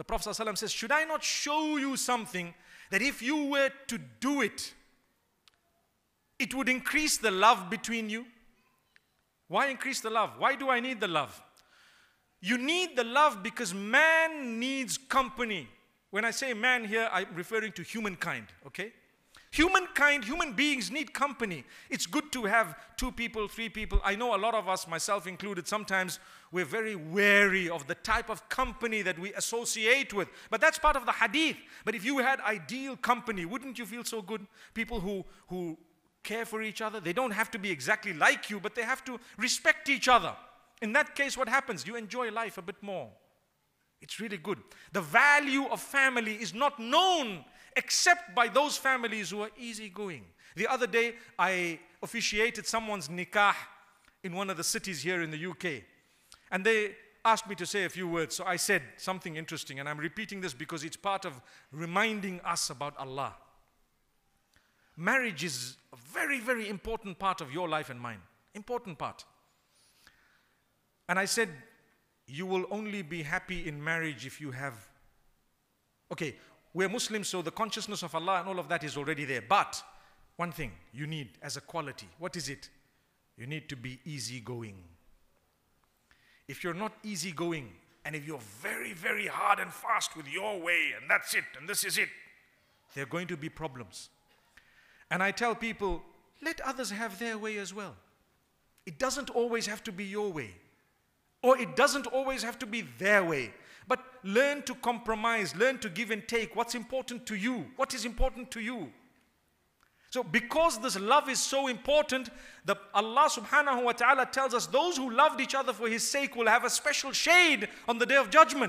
The Prophet ﷺ says, Should I not show you something that if you were to do it, it would increase the love between you? Why increase the love? Why do I need the love? You need the love because man needs company. When I say man here, I'm referring to humankind, okay? Humankind, human beings need company. It's good to have two people, three people. I know a lot of us, myself included, sometimes we're very wary of the type of company that we associate with. But that's part of the hadith. But if you had ideal company, wouldn't you feel so good? People who, who care for each other, they don't have to be exactly like you, but they have to respect each other. In that case, what happens? You enjoy life a bit more. It's really good. The value of family is not known except by those families who are easygoing. The other day, I officiated someone's nikah in one of the cities here in the UK. And they asked me to say a few words. So I said something interesting. And I'm repeating this because it's part of reminding us about Allah. Marriage is a very, very important part of your life and mine. Important part. And I said, you will only be happy in marriage if you have. Okay, we're Muslims, so the consciousness of Allah and all of that is already there. But one thing you need as a quality what is it? You need to be easygoing. If you're not easygoing, and if you're very, very hard and fast with your way, and that's it, and this is it, there are going to be problems. And I tell people, let others have their way as well. It doesn't always have to be your way, or it doesn't always have to be their way. But learn to compromise, learn to give and take. What's important to you? What is important to you? So, because this love is so important, the Allah subhanahu wa ta'ala tells us those who loved each other for His sake will have a special shade on the day of judgment.